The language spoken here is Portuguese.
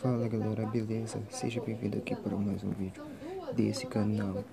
Fala galera, beleza? Seja bem-vindo aqui para mais um vídeo desse canal